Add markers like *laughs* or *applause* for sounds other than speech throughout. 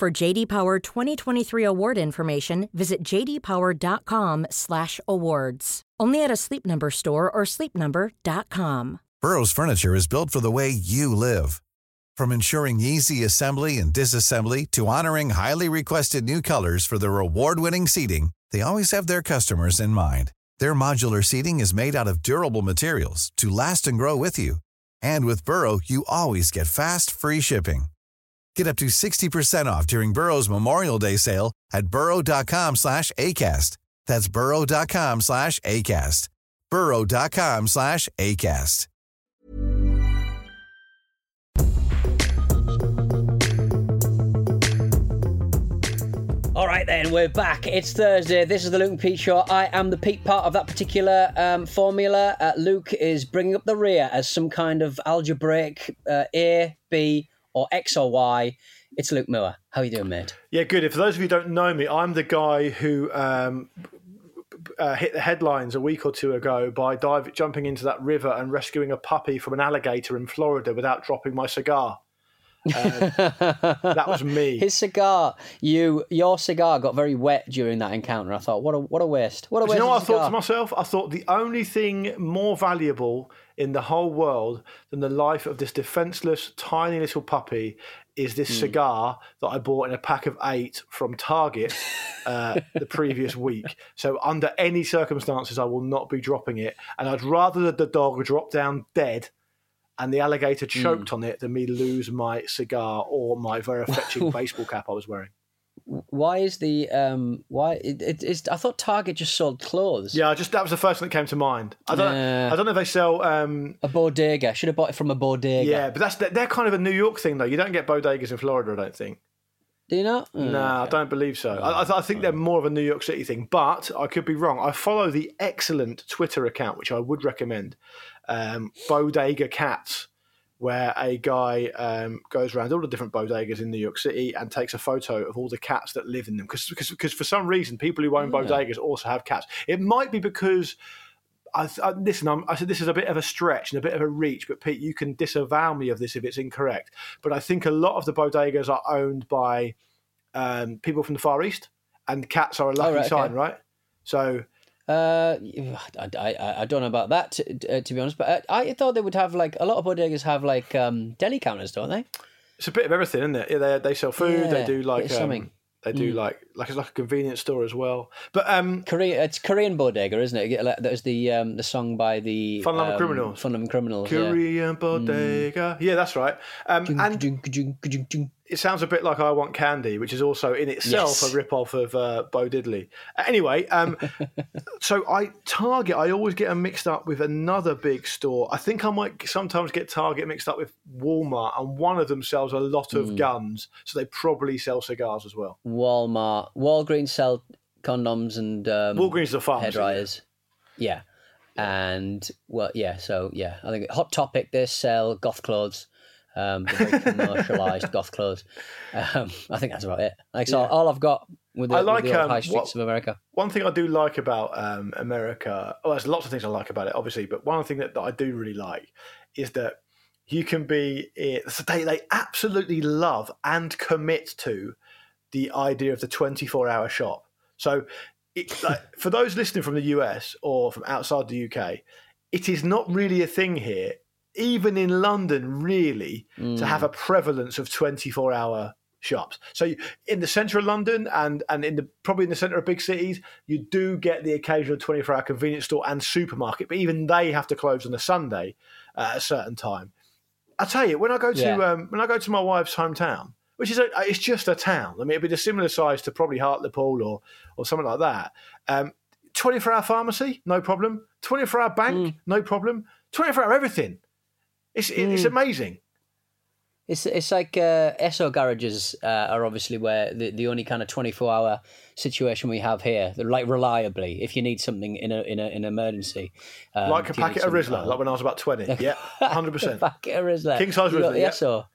For JD Power 2023 award information, visit jdpower.com/awards. Only at a Sleep Number store or sleepnumber.com. Burrow's furniture is built for the way you live. From ensuring easy assembly and disassembly to honoring highly requested new colors for their award-winning seating, they always have their customers in mind. Their modular seating is made out of durable materials to last and grow with you. And with Burrow, you always get fast, free shipping. Get up to 60% off during Burrow's Memorial Day sale at burrow.com slash ACAST. That's burrow.com slash ACAST. burrow.com slash ACAST. All right, then we're back. It's Thursday. This is the Luke and Pete Show. I am the peak part of that particular um, formula. Uh, Luke is bringing up the rear as some kind of algebraic uh, A, B, or X or Y. It's Luke Moore. How are you doing, mate? Yeah, good. For those of you who don't know me, I'm the guy who um, uh, hit the headlines a week or two ago by dive, jumping into that river and rescuing a puppy from an alligator in Florida without dropping my cigar. Uh, *laughs* that was me. His cigar, you, your cigar got very wet during that encounter. I thought, what a what a waste. What a waste. you know what I of thought to myself? I thought the only thing more valuable in the whole world than the life of this defenseless, tiny little puppy is this Hmm. cigar that I bought in a pack of eight from Target uh, *laughs* the previous week. So, under any circumstances, I will not be dropping it. And I'd rather that the dog drop down dead and the alligator Hmm. choked on it than me lose my cigar or my very fetching *laughs* baseball cap I was wearing. Why is the um why it, it, it's I thought Target just sold clothes. Yeah, I just that was the first thing that came to mind. I don't. I don't know if they sell um, A bodega. Should have bought it from a bodega. Yeah, but that's they're kind of a New York thing though. You don't get bodegas in Florida, I don't think. Do you know? no, I don't believe so. I, I, I think they're more of a New York City thing, but I could be wrong. I follow the excellent Twitter account, which I would recommend, um, Bodega Cats, where a guy um, goes around all the different bodegas in New York City and takes a photo of all the cats that live in them. Because because for some reason, people who own bodegas also have cats. It might be because I, I, listen, I'm, I said this is a bit of a stretch and a bit of a reach, but Pete, you can disavow me of this if it's incorrect. But I think a lot of the bodegas are owned by um, people from the Far East, and cats are a lucky right, okay. sign, right? So Uh, I, I, I don't know about that to, uh, to be honest, but I, I thought they would have like a lot of bodegas have like um, deli counters, don't they? it's a bit of everything, isn't it? Yeah, They, they sell food, they do like of something. um, they do like like it's like a convenience store as well. But um, Korea, it's Korean bodega, isn't it? Like, There's the um, the song by the Fun um, Criminals. Fun Loving Criminals. yeah. Korean bodega, yeah, that's right. Um, and Jung, jung, jung, jung. It sounds a bit like I Want Candy, which is also in itself Yes. a rip-off of uh, Bo Diddley. Uh, Anyway, um, *laughs* so I Target, I always get them mixed up with another big store. I think I might sometimes get Target mixed up with Walmart, and one of them sells a lot of guns, so they probably sell cigars as well. Walmart, Walgreens sell condoms and um, Walgreens is a hair dryers. Yeah. And well, yeah. So yeah, I think Hot Topic they sell goth clothes, um, the very commercialized *laughs* goth clothes. Um, I think that's about it. Like so, all I've got with the, I with like, the um, high streets what- of America. One thing I do like about um, America, well, there's lots of things I like about it, obviously, but one thing that, that I do really like is that you can be, so they, they absolutely love and commit to the idea of the 24 hour shop. So, it, like, *laughs* for those listening from the US or from outside the UK, it is not really a thing here, even in London, really, to have a prevalence of 24 hour shops. So in the centre of London and and in the probably in the centre of big cities, you do get the occasional 24 hour convenience store and supermarket, but even they have to close on a Sunday uh, at a certain time. I tell you, when I go to Yeah. um, when I go to my wife's hometown, which is a, it's just a town. I mean, it'd be a similar size to probably Hartlepool or or something like that. Um, 24 hour pharmacy, no problem. 24 hour bank, no problem. 24 hour everything. It's it's amazing. It's it's like uh, Esso garages uh, are obviously where the, the only kind of twenty four hour situation we have here. Like reliably, if you need something in a in a, in an emergency, um, like a if you need packet of Rizla, uh, like when I was about twenty. *laughs* Yeah, hundred percent. packet of Rizla, King size Rizla, yeah. Esso.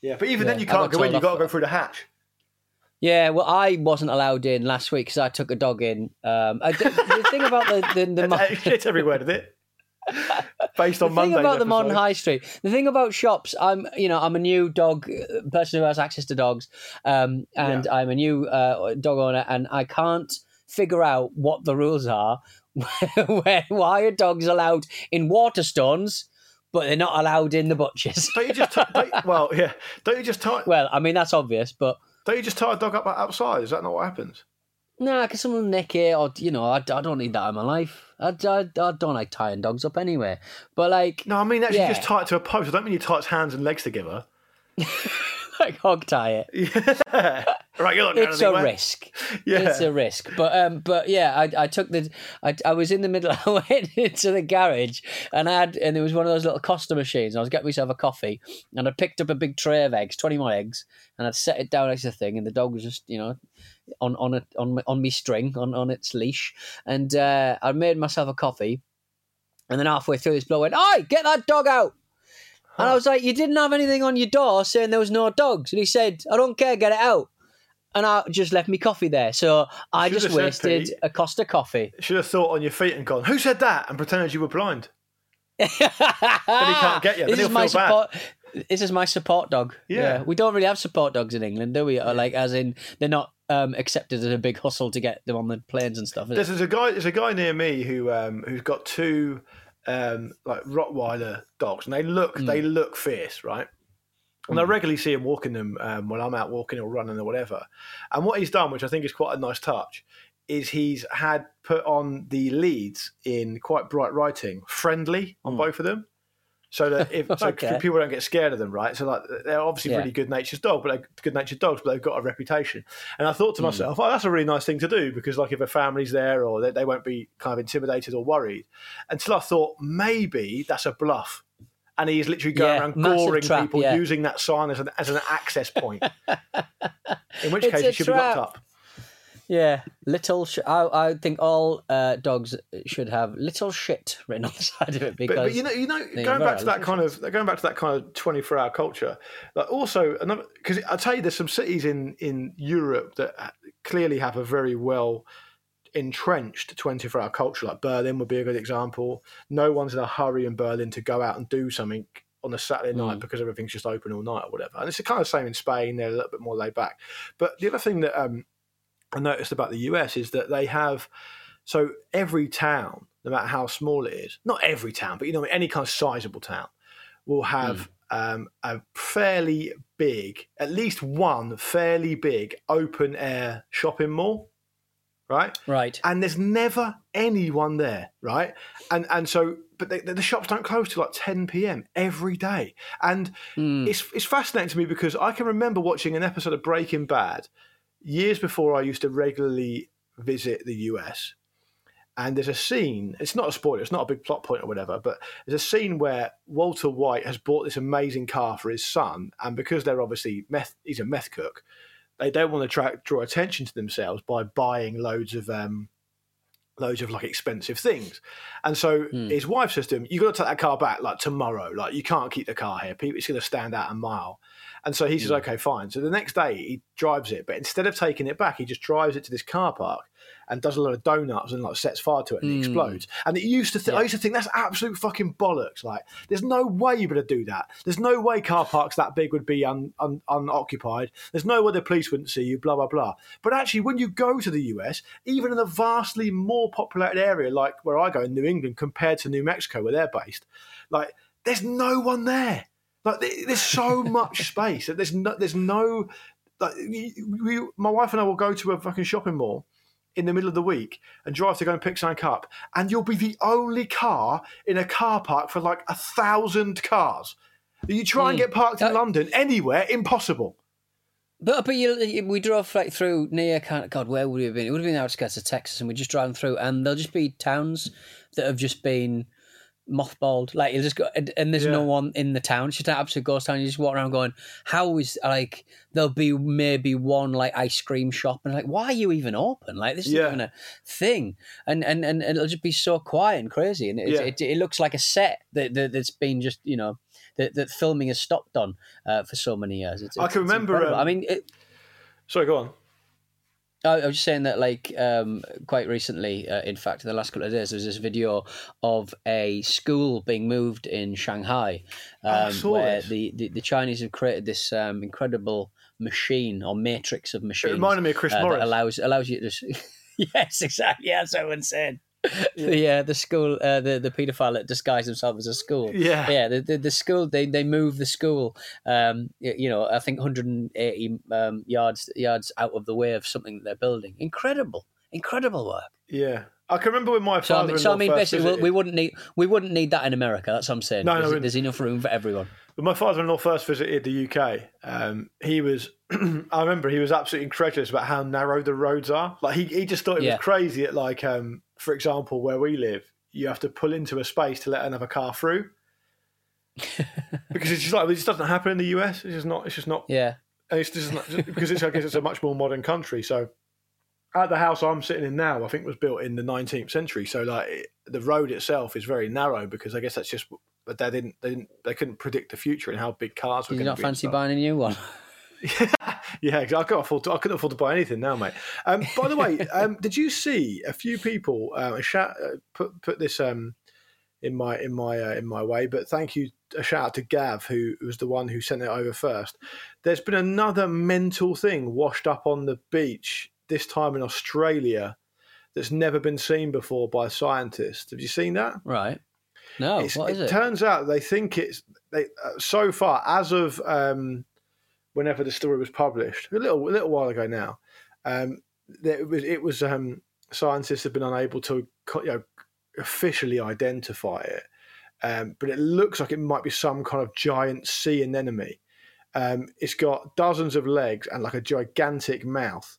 Yeah, but even Yeah, then you can't go in. you have got to go through the hatch. Yeah, well, I wasn't allowed in last week because I took a dog in. Um, I, the, the thing about the the, the, *laughs* mo- Shit everywhere, did it? *laughs* *laughs* Based on the on thing about the modern high street, the thing about shops, I'm you know I'm a new dog uh, person who has access to dogs, um, and I'm a new uh, dog owner, and I can't figure out what the rules are. *laughs* where why are dogs allowed in Waterstones, but they're not allowed in the butchers? Don't you just *laughs* t- don't, well, yeah? Don't you just tie? well, I mean that's obvious, but Don't you just tie a dog up outside? Is that not what happens? Nah, because someone nick it, or you know, I, I don't need that in my life. I, I, I don't like tying dogs up anyway. But like, No, I mean actually Yeah. just tie it to a post. I don't mean you tie its hands and legs together. *laughs* like hog tie it. *laughs* Yeah. Right, you're not going It's a risk. *laughs* Yeah. It's a risk. But um, but yeah, I, I took the, I, I was in the middle. *laughs* I went into the garage and I had, and there was one of those little Costa machines. I was getting myself a coffee, and I picked up a big tray of eggs, twenty more eggs, and I'd set it down next to the thing, and the dog was just, you know, on on a on my- on me string on on its leash, and uh, I made myself a coffee, and then halfway through, this bloke went, "Oi, get that dog out!" And I was like, "You didn't have anything on your door saying there was no dogs," and he said, "I don't care, get it out." And I just left me coffee there, so I just wasted Pete. a Costa coffee. Should have thought on your feet and gone, "Who said that?" and pretended you were blind. *laughs* then he can't get you, This is my feel bad. support. This is my support dog. Yeah. we don't really have support dogs in England, do we? Or like, as in, they're not um, accepted as a big hustle to get them on the planes and stuff. There's, there's a guy. There's a guy near me who um, who's got two um, like Rottweiler dogs, and they look Hmm. they look fierce, right? And I mm. regularly see him walking them um, when I'm out walking or running or whatever. And what he's done, which I think is quite a nice touch, is he's had put on the leads in quite bright writing, friendly on mm. both of them. So that if so. *laughs* Okay. people don't get scared of them, right? So like they're obviously Yeah. really good natured dog, but they're good natured dogs, but they've got a reputation. And I thought to mm. myself, oh, that's a really nice thing to do because like if a family's there or they, they won't be kind of intimidated or worried. Until I thought maybe that's a bluff. And he's literally going Yeah, around goring trap, people yeah. using that sign as an, as an access point. *laughs* In which It's case, he should be locked up. Yeah, little. Sh- I, I think all uh, dogs should have little shit written *laughs* on the side of it because But, but you know, you know, going back to that kind of going back to that kind of twenty four hour culture. Like also another because I tell you, there's some cities in in Europe that clearly have a very well entrenched 24 hour culture. Like berlin would be a good example. No one's in a hurry in berlin to go out and do something on a saturday night Mm. because everything's just open all night or whatever. And it's the kind of same in spain. They're a little bit more laid back. But the other thing that um, i noticed about the us is that they have so every town no matter how small it is not every town but you know any kind of sizable town will have um, a fairly big at least one fairly big open air shopping mall right right. and there's never anyone there, right? And and so, but they, the shops don't close till like 10 p.m. every day, and Mm. it's it's fascinating to me because I can remember watching an episode of Breaking Bad years before I used to regularly visit the US. And there's a scene, it's not a spoiler, it's not a big plot point or whatever, but there's a scene where Walter White has bought this amazing car for his son. And because they're obviously meth, he's a meth cook, they don't want to try, draw attention to themselves by buying loads of um, loads of like expensive things. And so Hmm. his wife says to him, "You got to take that car back like tomorrow. Like you can't keep the car here. People, it's going to stand out a mile." And so he says, Hmm. "Okay, fine." So the next day he drives it, but instead of taking it back, he just drives it to this car park and does a lot of donuts and like sets fire to it and it Hmm. explodes. And it used to, th- I used to think that's absolute fucking bollocks. Like, there's no way you're gonna do that. There's no way car parks that big would be un, un, unoccupied. There's no way the police wouldn't see you. Blah blah blah. But actually, when you go to the US, even in a vastly more populated area like where I go in New England compared to New Mexico where they're based, like there's no one there. Like there's so *laughs* much space. that There's no, there's no, like we, we, my wife and I will go to a fucking shopping mall in the middle of the week and drive to go and pick something up, and you'll be the only car in a car park for like a thousand cars. You try and Mm. get parked in Uh, London anywhere, impossible. But but you, we drove like through near kind of God, where would we have been? It would have been the outskirts of Texas, and we're just driving through, and there'll just be towns that have just been mothballed. Like you'll just go, and, and there's no one in the town. It's just an absolute ghost town. You just walk around going, "How is like there'll be maybe one like ice cream shop?" And like, why are you even open? Like this is Yeah. even a thing. And and and it'll just be so quiet and crazy. And it's, Yeah. it, it looks like a set that, that that's been just you know that, that filming has stopped on uh, for so many years. It's, I can remember, um, I mean. It, Sorry, go on. I I was just saying that, like, um, quite recently, uh, in fact, in the last couple of days, there was this video of a school being moved in Shanghai, Oh, um, where the, the, the Chinese have created this um, incredible machine or matrix of machines. It reminded me of Chris uh, Morris. allows allows you to. *laughs* yes, exactly. Yeah, that's what everyone said. The uh, the school, uh, the the paedophile that disguised himself as a school. Yeah. yeah. The, the, the school they they move the school. Um, you know, I think 180 um, yards yards out of the way of something that they're building. Incredible, incredible work. yeah. I can remember when my So I father mean, so I mean, basically, we, visited, we wouldn't need we wouldn't need that in America. That's what I'm saying. No, no, there's, there's enough room for everyone. when my father-in-law first visited the UK, um, he was. *clears throat* I remember he was absolutely incredulous about how narrow the roads are. Like he, he just thought it Yeah. was crazy. At like, um, for example, where we live, you have to pull into a space to let another car through. *laughs* because it's just like this doesn't happen in the US. It's just not. It's just not. Yeah, it's just not, because it's I guess it's a much more modern country. So at the house I'm sitting in now, I think was built in the 19th century. So like it, the road itself is very narrow because I guess that's just. But they didn't. They didn't. They couldn't predict the future and how big cars were did you not be. fancy buying a new one? *laughs* *laughs* yeah, 'cause I can't afford to. I couldn't afford to buy anything now, mate. Um, by the way, *laughs* um, did you see a few people uh, shout, uh, put put this um, in my in my uh, in my way? But thank you, a shout out to Gav, who was the one who sent it over first. There's been another mental thing washed up on the beach this time in Australia that's never been seen before by scientists. Have you seen that? Right. No, It's- what is it? turns out they think it's they uh, so far as of um, whenever the story was published a little a little while ago now. Um, it was it was um, scientists have been unable to you know, officially identify it, um, but it looks like it might be some kind of giant sea anemone. Um, it's got dozens of legs and like a gigantic mouth,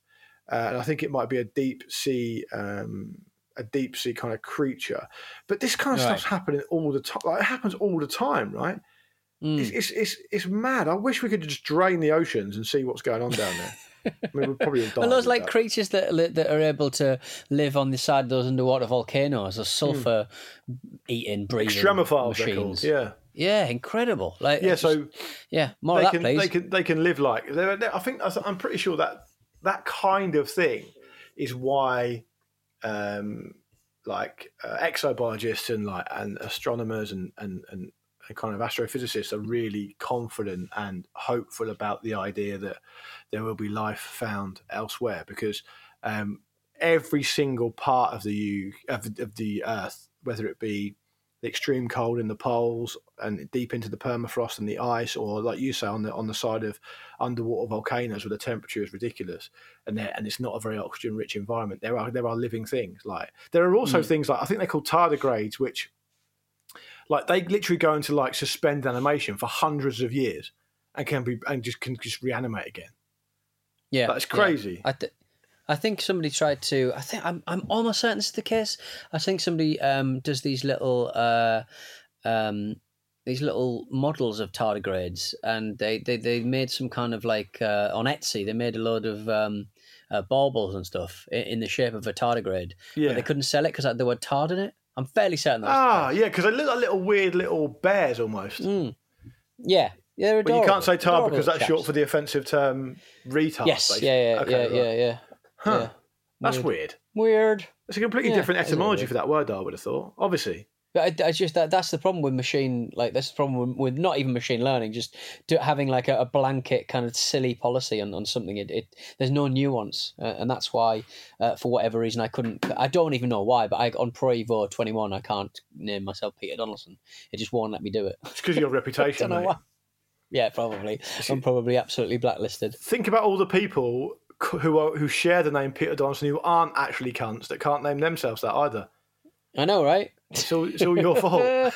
uh, and I think it might be a deep sea. Um, a deep sea kind of creature, but this kind of Right. stuff's happening all the time. Like it happens all the time, right? Mm. It's, it's it's it's mad. I wish we could just drain the oceans and see what's going on down there. I mean, we'd probably have *laughs* died. Well, those like that. creatures that that are able to live on the side of those underwater volcanoes, or sulfur eating, breathing extremophiles, machines. Yeah, Yeah, incredible. Like, yeah. So just- yeah, more they of that, can please. they can they can live like. They're, they're- I think I'm pretty sure that that kind of thing is why, um, like uh, exobiologists and like and astronomers and and and and kind of astrophysicists are really confident and hopeful about the idea that there will be life found elsewhere because um, every single part of the U, of, the- of the Earth, whether it be the extreme cold in the poles and deep into the permafrost and the ice, or like you say, on the on the side of underwater volcanoes where the temperature is ridiculous and there and it's not a very oxygen rich environment. There are there are living things like there are also Mm. things like I think they're called tardigrades, which like they literally go into like suspend animation for hundreds of years and can be and just can just reanimate again. yeah, That's yeah. crazy. I, th- I think somebody tried to. I think I'm. I'm almost certain this is the case. I think somebody um, does these little, uh, um, these little models of tardigrades, and they, they, they made some kind of like uh, on Etsy. They made a load of um, uh, baubles and stuff in, in the shape of a tardigrade. Yeah. But they couldn't sell it because there were tard in it. I'm fairly certain that's Ah, yeah, because they look like little weird little bears almost. Mm. yeah. Yeah, they're But you can't say tar because that's short for the offensive term retard. Yes, basically. yeah, yeah, Okay, yeah, right. yeah, yeah. Huh. yeah. That's Weird. weird. It's a completely Yeah, different that is a bit etymology for that word. I would have thought. Obviously, But I, I just that that's the problem with machine like that's the problem with, with not even machine learning just do, having like a, a blanket kind of silly policy on, on something. It, it there's no nuance uh, and that's why uh, for whatever reason I couldn't I don't even know why but I on Pro Evo 21 I can't name myself Peter Donaldson. It just won't let me do it. It's because of your I *laughs* reputation, don't know mate. why. Yeah probably. I'm probably absolutely blacklisted. Think about all the people who are who share the name Peter Donaldson who aren't actually cunts that can't name themselves that either. I know right It's all, it's all your fault. *laughs*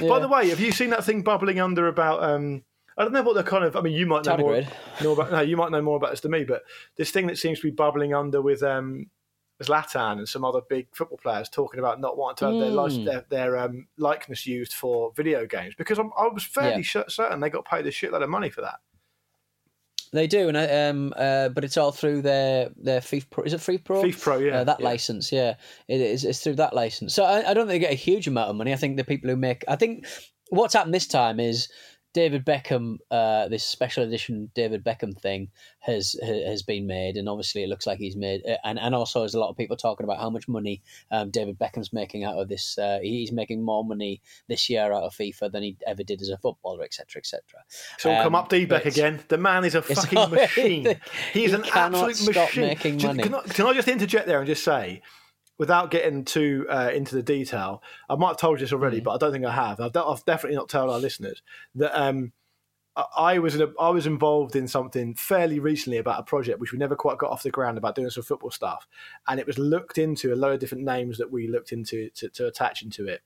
By the way, have you seen that thing bubbling under about? Um, I don't know what the kind of. I mean, you might know more, know about. No, you might know more about this than me. But this thing that seems to be bubbling under with um, Zlatan and some other big football players talking about not wanting to have their, Mm. their, their um, likeness used for video games because I'm, I was fairly Yeah. certain they got paid a shitload of money for that. They do, and I- um, uh, but it's all through their their FIFPro. Is it FIFPro? FIFA Pro, yeah, uh, that yeah. license. Yeah, it is. It's through that license. So I, I don't think they get a huge amount of money. I think the people who make. I think what's happened this time is David Beckham. Uh, this special edition David Beckham thing has has been made, and obviously it looks like he's made. uh, And and also there's a lot of people talking about how much money um, David Beckham's making out of this. Uh, he's making more money this year out of FIFA than he ever did as a footballer, etc., etc. So all come Um, up D Beck again. The man is a *laughs* fucking machine. He's he an absolute machine. making money. Can I, can I just interject there and just say, without getting too uh, into the detail, I might have told you this already, Mm. but I don't think I have. I've, I've definitely not told our listeners that um, I- I was in a, I was involved in something fairly recently about a project which we never quite got off the ground about doing some football stuff, and it was looked into a load of different names that we looked into to, to attach into it.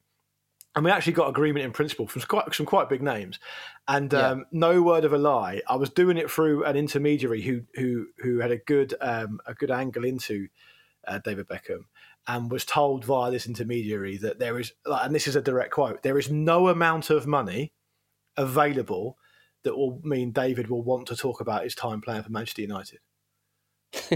And we actually got agreement in principle from quite, some quite big names. And Yeah. um, no word of a lie, I was doing it through an intermediary who who who had a good um, a good angle into uh, David Beckham, and was told via this intermediary that there is, and this is a direct quote, there is no amount of money available that will mean David will want to talk about his time playing for Manchester United. *laughs*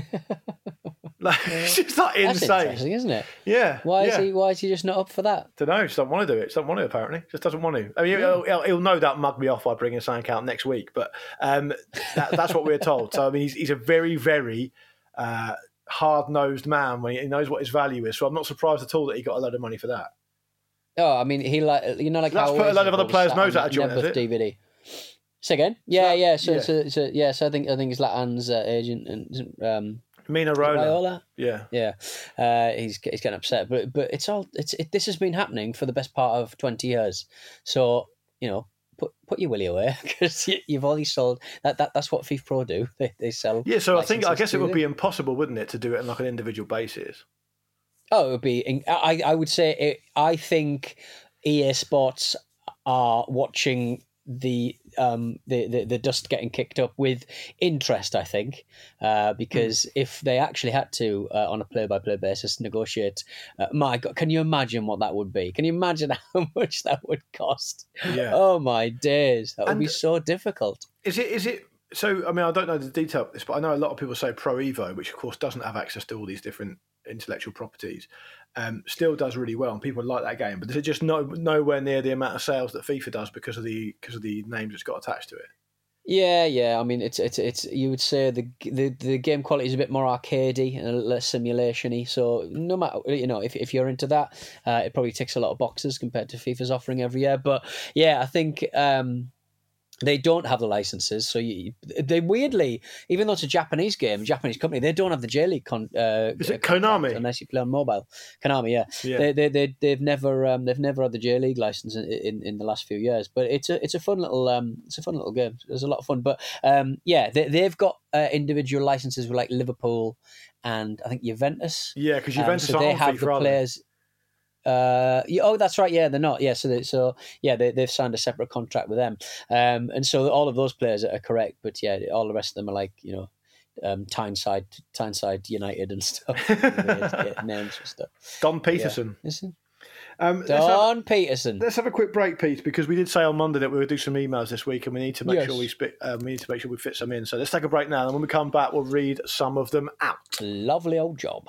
like, it's just like That's insane. interesting, isn't it? Yeah. Why yeah. is he? Why is he just not up for that? Don't know. Just don't want to do it. Just don't want to. Apparently, just doesn't want to. I mean, he'll, he'll, he'll no doubt mug me off by bringing something out next week. But um, that, that's what we're told. So I mean, he's, he's a very, very uh, hard-nosed man when he knows what his value is. So I'm not surprised at all that he got a load of money for that. Oh, I mean, he like you know like That's how put a load of other players' nose out of joint? DVD. Say again? Yeah, yeah. So, yeah. so, so, yeah. So I think I think it's Zlatan's uh, agent and um, Mino Raiola. Yeah. Yeah, uh, he's he's getting upset, but but it's all it's it, this has been happening for the best part of twenty years. So you know, put put your willy away *laughs* because you, you've already sold that, that. That's what FIFPro do. They they sell. Yeah. So I think I guess it would them. be impossible, wouldn't it, to do it on like an individual basis? Oh, it would be. I I would say it, I think EA Sports are watching the um the, the the dust getting kicked up with interest. I think uh, because if they actually had to uh, on a play by play basis negotiate, uh, my God, can you imagine what that would be? Can you imagine *laughs* how much that would cost? Yeah. Oh my days, that would be so difficult. Is it? Is it? So I mean, I don't know the detail of this, but I know a lot of people say Pro Evo, which of course doesn't have access to all these different intellectual properties, um, still does really well, and people like that game. But is it just no nowhere near the amount of sales that FIFA does because of the because of the names it's got attached to it? Yeah, yeah. I mean, it's it's it's. You would say the the, the game quality is a bit more arcadey and a little less simulationy. So no matter you know if if you're into that, uh, it probably ticks a lot of boxes compared to FIFA's offering every year. But yeah, I think. Um, they don't have the licenses, so you, they weirdly, even though it's a Japanese game, Japanese company, they don't have the J League. Con, uh, Is it Konami? Unless you play on mobile, Konami, yeah. Yeah. They, they, they, they've never um, they've never had the J League license in, in, in the last few years, but it's a it's a fun little um it's a fun little game. It's a lot of fun, but um yeah, they they've got uh, individual licenses with like Liverpool and I think Juventus. Yeah, because Um, Juventus so they have the players. Uh, yeah, oh, that's right. Yeah, they're not. Yeah, so they, so yeah, they they've signed a separate contract with them, um, and so all of those players are correct. But yeah, all the rest of them are like you know, um, Tyneside, Tyneside United and stuff. *laughs* Names and stuff. Don Peterson. Listen, Um, let's, have, Don Peterson. let's have a quick break, Pete, because we did say on Monday that we would do some emails this week, and we need to make Yes. sure we spit, um, we need to make sure we fit some in. So let's take a break now, and when we come back, we'll read some of them out. Lovely old job.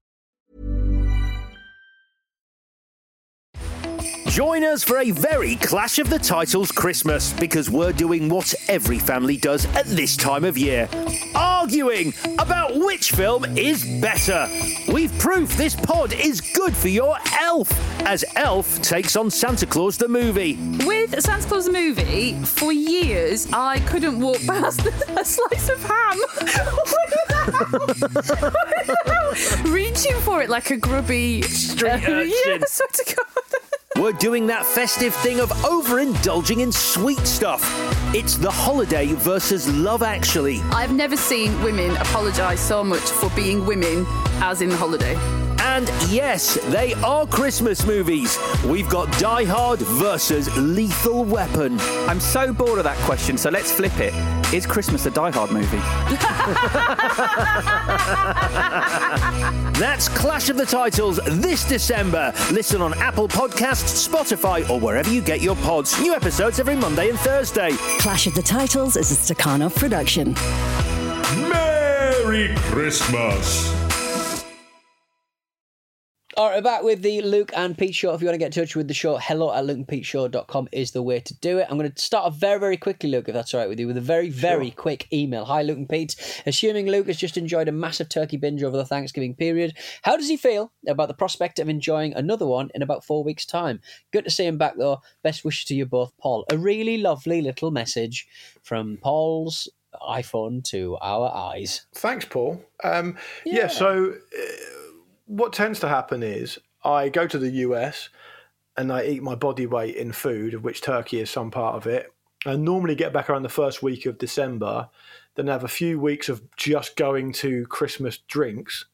Join us for a very Clash of the Titles Christmas because we're doing what every family does at this time of year arguing about which film is better. We've proof this pod is good for your elf as Elf takes on Santa Claus the movie. With Santa Claus the movie, for years I couldn't walk past *laughs* a slice of ham *laughs* *laughs* reaching for it like a grubby Street uh, urchin. Yeah, I swear to God. We're doing that festive thing of overindulging in sweet stuff. It's the holiday versus love actually. I've never seen women apologise so much for being women as in the holiday. And yes, they are Christmas movies. We've got Die Hard versus Lethal Weapon. I'm so bored of that question, so let's flip it. Is Christmas a Die Hard movie? *laughs* That's Clash of the Titles this December. Listen on Apple Podcasts, Spotify, or wherever you get your pods. New episodes every Monday and Thursday. Clash of the Titles is a Stakhanov production. Merry Christmas. All right, we're back with the Luke and Pete show. If you want to get in touch with the show, hello at lukeandpeteshow.com is the way to do it. I'm going to start off very, very quickly, Luke, if that's all right with you, with a very, very Sure. quick email. Hi, Luke and Pete. Assuming Luke has just enjoyed a massive turkey binge over the Thanksgiving period, how does he feel about the prospect of enjoying another one in about four weeks' time? Good to see him back, though. Best wishes to you both, Paul. A really lovely little message from Paul's iPhone to our eyes. Thanks, Paul. Um, yeah. so uh, what tends to happen is I go to the US and I eat my body weight in food, of which turkey is some part of it. I normally get back around the first week of December, then have a few weeks of just going to Christmas drinks,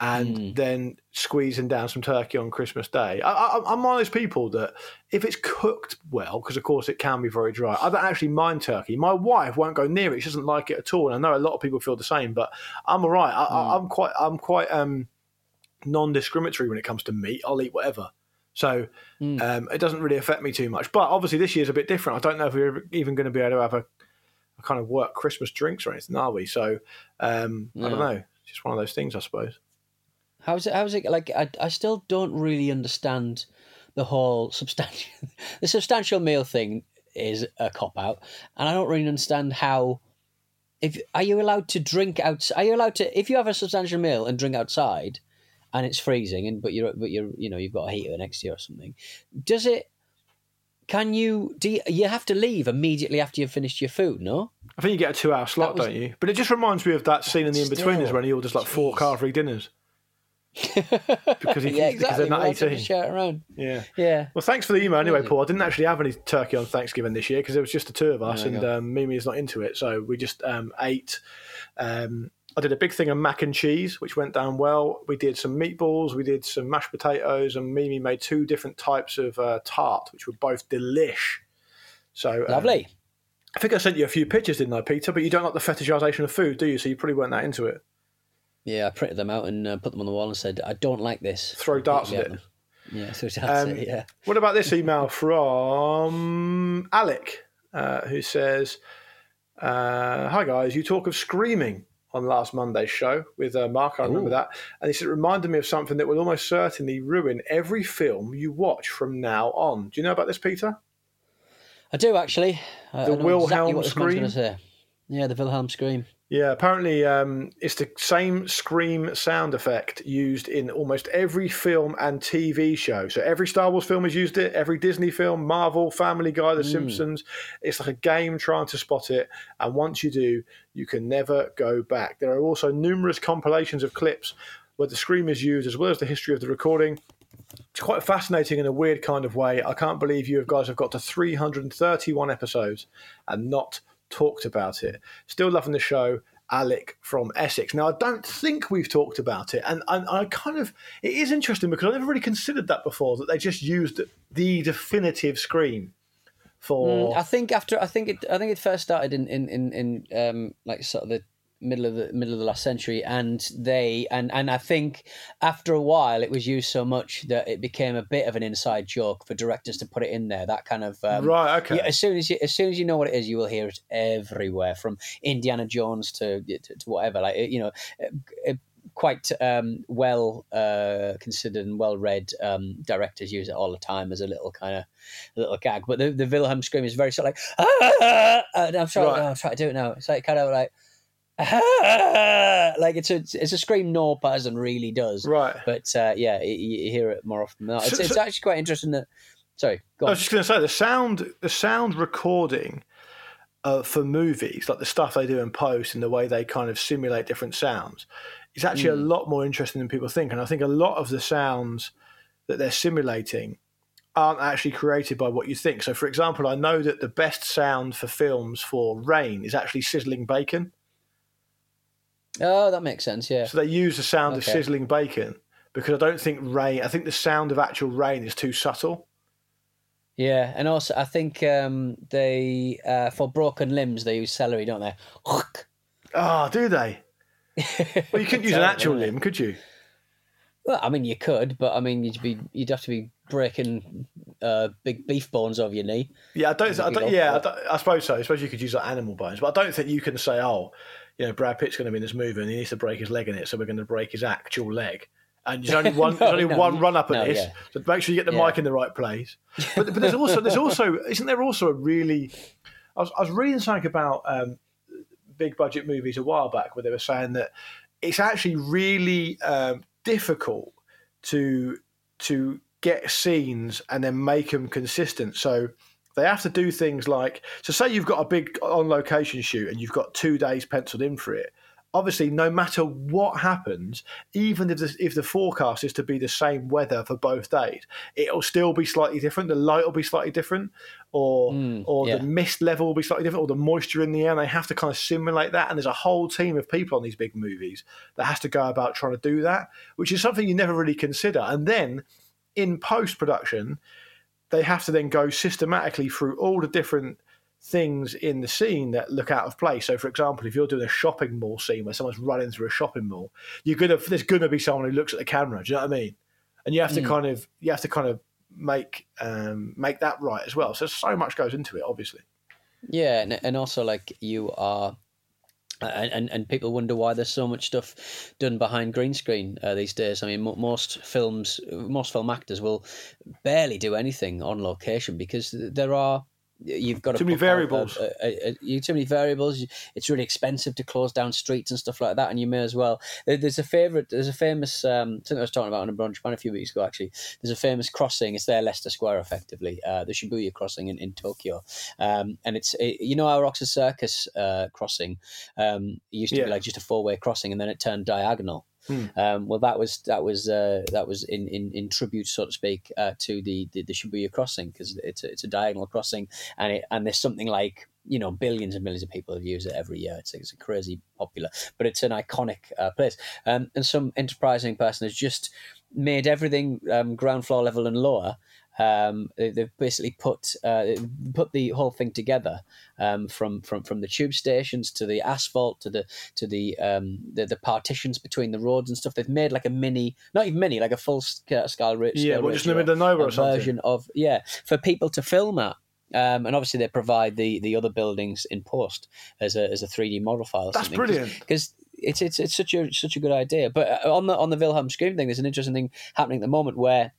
and then squeezing down some turkey on Christmas Day. I, I, I'm one of those people that if it's cooked well, because of course it can be very dry, I don't actually mind turkey. My wife won't go near it; she doesn't like it at all. And I know a lot of people feel the same, but I'm all right. I, I, I'm quite, I'm quite um, non-discriminatory when it comes to meat. I'll eat whatever. So um, it doesn't really affect me too much. But obviously, this year's a bit different. I don't know if we're even going to be able to have a, a kind of work Christmas drinks or anything, are we? So um, I don't know. It's just one of those things, I suppose. How's it? How's it? Like, I, I still don't really understand the whole *laughs* substantial, the substantial meal thing is a cop out, and I don't really understand how. If are you allowed to drink out? Are you allowed to if you have a substantial meal and drink outside, and it's freezing, and but you're but you're you know you've got a heater next to you or something, does it? Can you do you, you have to leave immediately after you've finished your food? No. I think you get a two-hour slot, was- don't you? But it just reminds me of that scene in the Inbetweeners when he orders like four car-free dinners *laughs* because he yeah, because they're not We'll eighteen. shout around. Yeah. Yeah. Well, thanks for the email anyway, Paul. I didn't actually have any turkey on Thanksgiving this year because it was just the two of us, There we and um, Mimi is not into it. So we just um, ate. Um, I did a big thing of mac and cheese, which went down well. We did some meatballs, we did some mashed potatoes, and Mimi made two different types of uh, tart, which were both delish. So um, Lovely. I think I sent you a few pictures, didn't I, Peter? But you don't like the fetishization of food, do you? So you probably weren't that into it. Yeah, I printed them out and uh, put them on the wall and said, "I don't like this." Throw darts at it. Yeah, so that's Um, it. Yeah. What about this email from Alec, uh, who says, uh, "Hi guys, you talk of screaming on last Monday's show with uh, Mark. I remember Ooh. that, and he said it reminded me of something that will almost certainly ruin every film you watch from now on. Do you know about this, Peter? I do actually. The I Wilhelm exactly what this man's scream? going to say. Yeah, the Wilhelm scream. Yeah, apparently um, it's the same scream sound effect used in almost every film and TV show. So every Star Wars film has used it, every Disney film, Marvel, Family Guy, The Mm. Simpsons. It's like a game trying to spot it. And once you do, you can never go back. There are also numerous compilations of clips where the scream is used, as well as the history of the recording. It's quite fascinating in a weird kind of way. I can't believe you guys have got to 331 episodes and not talked about it. Still loving the show. Alec from Essex. Now, I don't think we've talked about it, and I, I kind of it is interesting because I never really considered that before that they just used the definitive scream for. Mm, I think after I think it I think it first started in in in, in um, like sort of the middle of the middle of the last century, and they and and I think after a while it was used so much that it became a bit of an inside joke for directors to put it in there. That kind of um, Right, okay. yeah, as soon as you as soon as you know what it is, you will hear it everywhere from Indiana Jones to to, to whatever. Like you know. uh, Quite um, well uh, considered and well read um, directors use it all the time as a little kind of little gag. But the, the Wilhelm scream is very sort of like, ah! *laughs* and I'm trying, Right. I'm trying to do it now. It's like kind of like, ah! *laughs* like it's a it's a scream no person really does. Right. But uh, yeah, you, you hear it more often than not. It's, So- it's actually quite interesting that. Sorry, go I was just going to say the sound, the sound recording uh, for movies, like the stuff they do in post and the way they kind of simulate different sounds, is actually a Mm. lot more interesting than people think. And I think a lot of the sounds that they're simulating aren't actually created by what you think. So, for example, I know that the best sound for films for rain is actually sizzling bacon. Oh, that makes sense. Yeah. So they use the sound of sizzling bacon because I don't think rain. I think the sound of actual rain is too subtle. Yeah, and also I think um, they uh, for broken limbs they use celery, don't they? Ah, do they? *laughs* Well, you couldn't use an actual isn't limb, could you? Well, I mean, you could, but I mean, you'd be you'd have to be breaking uh, big beef bones over your knee. Yeah, I don't. I don't yeah, I, don't, I suppose so. I suppose you could use like animal bones, but I don't think you can say, "Oh, you know, Brad Pitt's going to be in this movie and he needs to break his leg in it, so we're going to break his actual leg." And there's only *laughs* one. No, there's only no, one run up at no, this, yeah. so make sure you get the Yeah. mic in the right place. *laughs* But, but there's also there's also isn't there also a really? I was, I was reading something about um, big budget movies a while back where they were saying that it's actually really um, difficult to to get scenes and then make them consistent. So they have to do things like so say you've got a big on location shoot and you've got two days penciled in for it. Obviously, no matter what happens, even if the, if the forecast is to be the same weather for both days, it'll still be slightly different. The light will be slightly different, or mm, or yeah. the mist level will be slightly different, or the moisture in the air. And they have to kind of simulate that. And there's a whole team of people on these big movies that has to go about trying to do that, which is something you never really consider. And then in post production, they have to then go systematically through all the different things in the scene that look out of place. So, for example, if you're doing a shopping mall scene where someone's running through a shopping mall, you're gonna there's gonna be someone who looks at the camera. Do you know what I mean? And you have to Mm. kind of you have to kind of make um, make that right as well. So so much goes into it, obviously. Yeah, and, and also like you are, and, and and people wonder why there's so much stuff done behind green screen uh, these days. I mean, mo- most films, most film actors will barely do anything on location because there are. You've got Too many book out a- variables. a- a- a- you too many variables. It's really expensive to close down streets and stuff like that, and you may as well. There's a favorite. There's a famous um, something I was talking about on a brunch pan a few weeks ago. Actually, there's a famous crossing. It's there, Leicester Square, effectively, uh, the Shibuya crossing in, in Tokyo, um, and it's it, you know our Oxford Circus uh, crossing um, it used to Yeah. be like just a four way crossing, and then it turned diagonal. Hmm. Um, well, that was that was uh, that was in, in, in tribute, so to speak, uh, to the, the, the Shibuya crossing because it's a, it's a diagonal crossing, and it, and there's something like you know billions and millions of people have used it every year. It's it's a crazy popular, but it's an iconic uh, place. Um, and some enterprising person has just made everything um, ground floor level and lower. Um, they, they've basically put uh, put the whole thing together um, from, from from the tube stations to the asphalt to the to the, um, the the partitions between the roads and stuff. They've made like a mini, not even mini, like a full sca- scale. Yeah, scale well, just in the middle of nowhere a or something. version of yeah for people to film at. Um, and obviously, they provide the, the other buildings in post as a as a three D model file. That's brilliant. because it's it's it's such a such a good idea. But uh, on the on the Wilhelm scream thing, there's an interesting thing happening at the moment where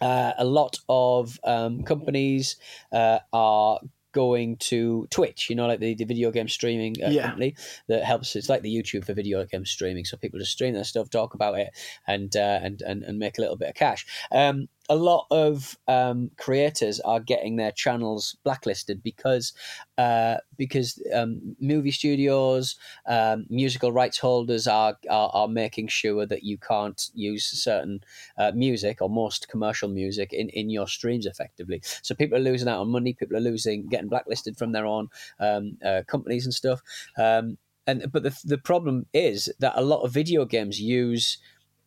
uh, a lot of um, companies uh, are going to Twitch, you know, like the, the video game streaming uh, Yeah. company that helps. It's like the YouTube for video game streaming, so people just stream their stuff, talk about it, and uh, and, and and make a little bit of cash. Um, a lot of um, creators are getting their channels blacklisted because uh, because um, movie studios, um, musical rights holders are, are are making sure that you can't use certain uh, music or most commercial music in, in your streams effectively. So people are losing out on money. People are losing, getting blacklisted from their own um, uh, companies and stuff. Um, and but the the problem is that a lot of video games use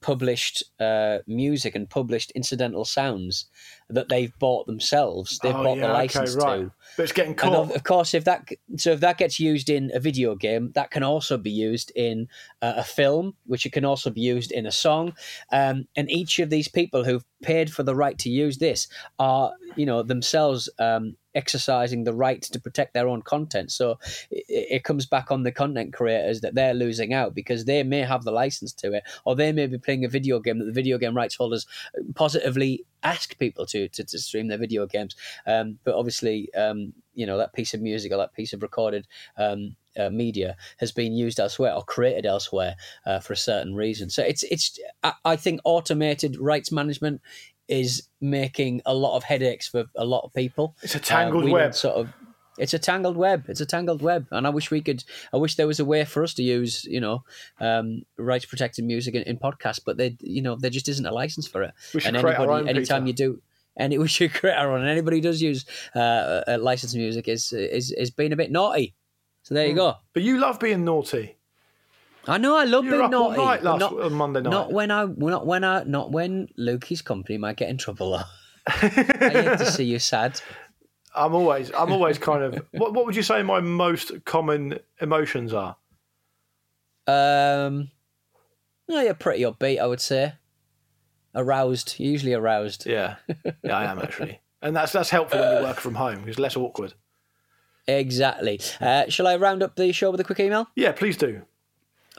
published uh, music and published incidental sounds that they've bought themselves. They've Oh, bought yeah, the okay, license right. to. But it's getting And caught. of, of course, if that so if that gets used in a video game, that can also be used in uh, a film, which it can also be used in a song. Um, and each of these people who've paid for the right to use this are, you know, themselves um, exercising the right to protect their own content. So it, it comes back on the content creators that they're losing out because they may have the license to it, or they may be playing a video game that the video game rights holders positively ask people to to, to stream their video games. Um, but obviously, um, you know that piece of music or that piece of recorded um, uh, media has been used elsewhere or created elsewhere uh, for a certain reason. So it's it's I, I think automated rights management is making a lot of headaches for a lot of people. It's a tangled Uh, we web. Sort of. It's a tangled web. It's a tangled web, and I wish we could. I wish there was a way for us to use, you know, um, rights protected music in, in podcasts, but they, you know, there just isn't a license for it. We should and create our anybody, own, anytime Peter. you do, and *laughs* we should create our own. And anybody who does use uh, licensed music is is is being a bit naughty. So there you go. But you love being naughty. I know I love You being naughty. night last not, on Monday night. Not when I not when I not when Lukey's company might get in trouble. *laughs* I hate to see you sad. I'm always, I'm always kind of. What, what would you say my most common emotions are? Um, no, you're pretty upbeat, I would say. Aroused, usually aroused. Yeah, yeah, I am actually, and that's that's helpful when you work from home. It's less awkward. Exactly. Uh, shall I round up the show with a quick email? Yeah, please do.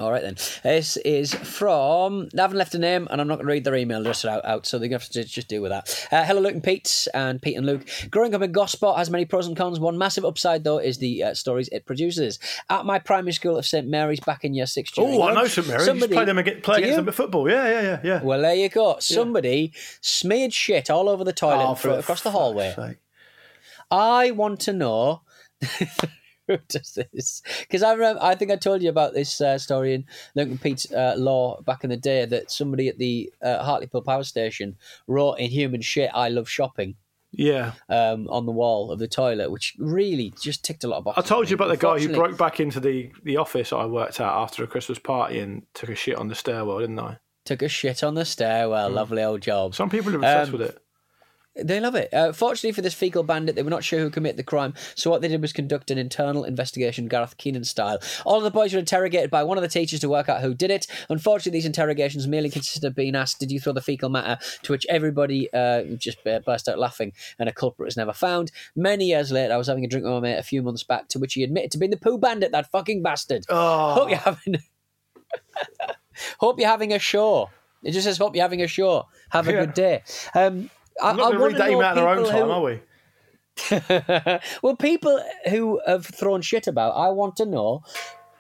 All right then. This is from. They haven't left a name, and I'm not going to read their email address out, out so they're going to have to just deal with that. Uh, hello, Luke and Pete, and Pete and Luke. Growing up in Gosport has many pros and cons. One massive upside, though, is the uh, stories it produces. At my primary school of St Mary's back in year six. Oh, I know St Mary's. somebody- play them against, play against them at football. Yeah, yeah, yeah, yeah. Well, there you go. Somebody smeared shit all over the toilet Oh, and threw it across the hallway. sake. I want to know *laughs* *laughs* *laughs* does this because I remember. I think I told you about this uh, story in Lincoln Pete's uh, law back in the day that somebody at the uh, Hartlepool Power Station wrote in human shit "I love shopping" Yeah. um, on the wall of the toilet, which really just ticked a lot of boxes I told you about the guy who broke back into the, the office I worked at after a Christmas party and took a shit on the stairwell, didn't I? Took a shit on the stairwell. Lovely old job. Some people are obsessed Um, with it. They love it. Uh, fortunately for this fecal bandit, they were not sure who committed the crime, so what they did was conduct an internal investigation, Gareth Keenan style. All of the boys were interrogated by one of the teachers to work out who did it. Unfortunately, these interrogations merely consisted of being asked, Did you throw the fecal matter? To which everybody uh, just burst out laughing, and a culprit was never found. Many years later, I was having a drink with my mate a few months back, to which he admitted to being the poo bandit, that fucking bastard. Oh, Hope you're having. *laughs* hope you're having a show. It just says, "Hope you're having a show. Have a Yeah. good day." Um, I, not I going to read that email in our own time, who- are we? *laughs* well, people who have thrown shit about, I want to know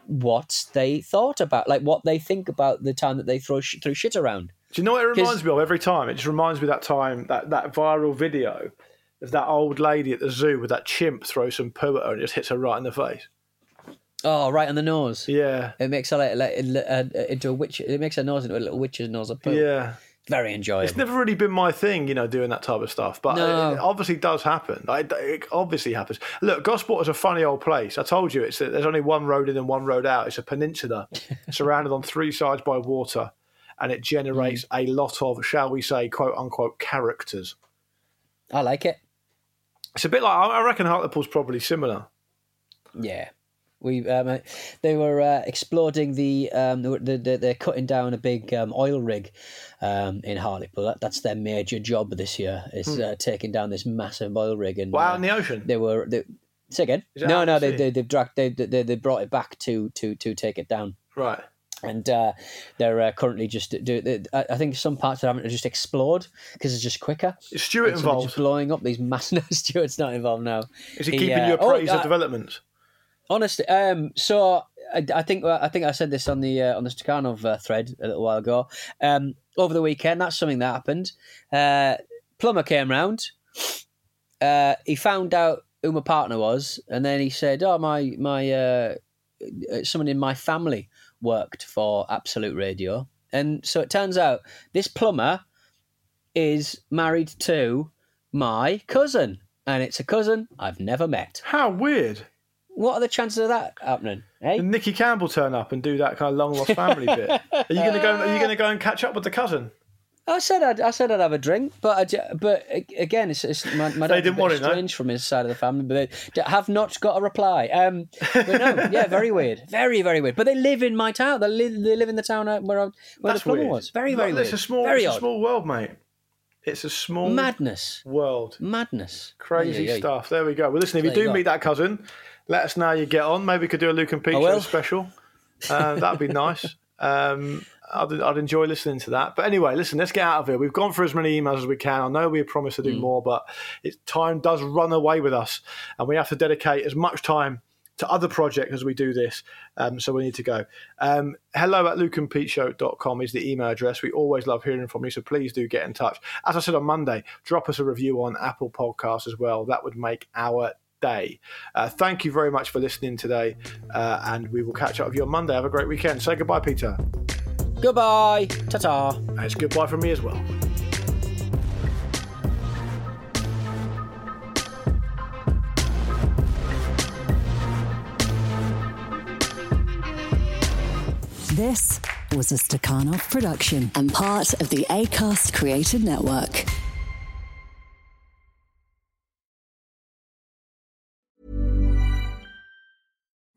what they thought about, like what they think about the time that they throw sh- threw shit around. Do you know what it reminds me of every time? It just reminds me of that time, that, that viral video of that old lady at the zoo with that chimp throw some poo at her and just hits her right in the face. Oh, right on the nose. Yeah. It makes her like, like uh, into a witch. It makes her nose into a little witch's nose of poo. Yeah. Very enjoyable. It's never really been my thing, you know, doing that type of stuff. But No. it obviously does happen. It obviously happens. Look, Gosport is a funny old place. I told you, it's there's only one road in and one road out. It's a peninsula *laughs* surrounded on three sides by water, and it generates Mm. a lot of, shall we say, quote unquote, characters. I like it. It's a bit like I reckon Hartlepool's probably similar. Yeah. We um, they were uh, exploding the um, they- they- they're cutting down a big um, oil rig um, in Hartlepool. That, that's their major job this year. Is Hmm. uh, taking down this massive oil rig and out uh, in the ocean. they were they, say again. No, no, they, they they've dragged they, they they brought it back to to to take it down. Right. and uh, they're uh, currently just do. I I think some parts are having to just explode because it's just quicker. Is Stuart involved? Just blowing up these massive. *laughs* Stuart's not involved now. Is he He, keeping uh, you oh, appraised uh, of developments? Honestly, um, so I, I think I think I said this on the uh, on the Stakhanov uh, thread a little while ago. Um, over the weekend, that's something that happened. Uh, plumber came round. Uh, he found out who my partner was, and then he said, "Oh, my my uh, uh, someone in my family worked for Absolute Radio." And so it turns out this plumber is married to my cousin, and it's a cousin I've never met. How weird. What are the chances of that happening? Eh? Did Nicky Campbell turn up and do that kind of long lost family bit? *laughs* Are you going to go? Are you going to go and catch up with the cousin? I said I'd, I said I'd have a drink, but I, but again, it's, it's my, my *laughs* didn't want it, no? strange from his side of the family, but they have not got a reply. Um, but no, *laughs* yeah, very weird, very very weird. But they live in my town. They live they live in the town uh, where I, where That's the plumber weird. was. Very Look, very weird. It's a small, very it's a small world, mate. It's a small madness, world, madness, crazy Ay, ay, ay. stuff. There we go. Well, listen, if you do meet that cousin, let us know how you get on. Maybe we could do a Luke and Pete show special. Uh, *laughs* that'd be nice. Um, I'd, I'd enjoy listening to that. But anyway, listen, let's get out of here. We've gone through as many emails as we can. I know we promised to do Mm. more, but it, time does run away with us, and we have to dedicate as much time to other projects as we do this. Um, so we need to go. Um, hello at lukeandpeteshow.com is the email address. We always love hearing from you, so please do get in touch. As I said on Monday, drop us a review on Apple Podcasts as well. That would make our day. Uh, thank you very much for listening today, uh, and we will catch up with you on Monday. Have a great weekend. Say goodbye, Peter. Goodbye, ta ta. And it's goodbye from me as well. This was a Stakhanov production and part of the ACAST Creative Network.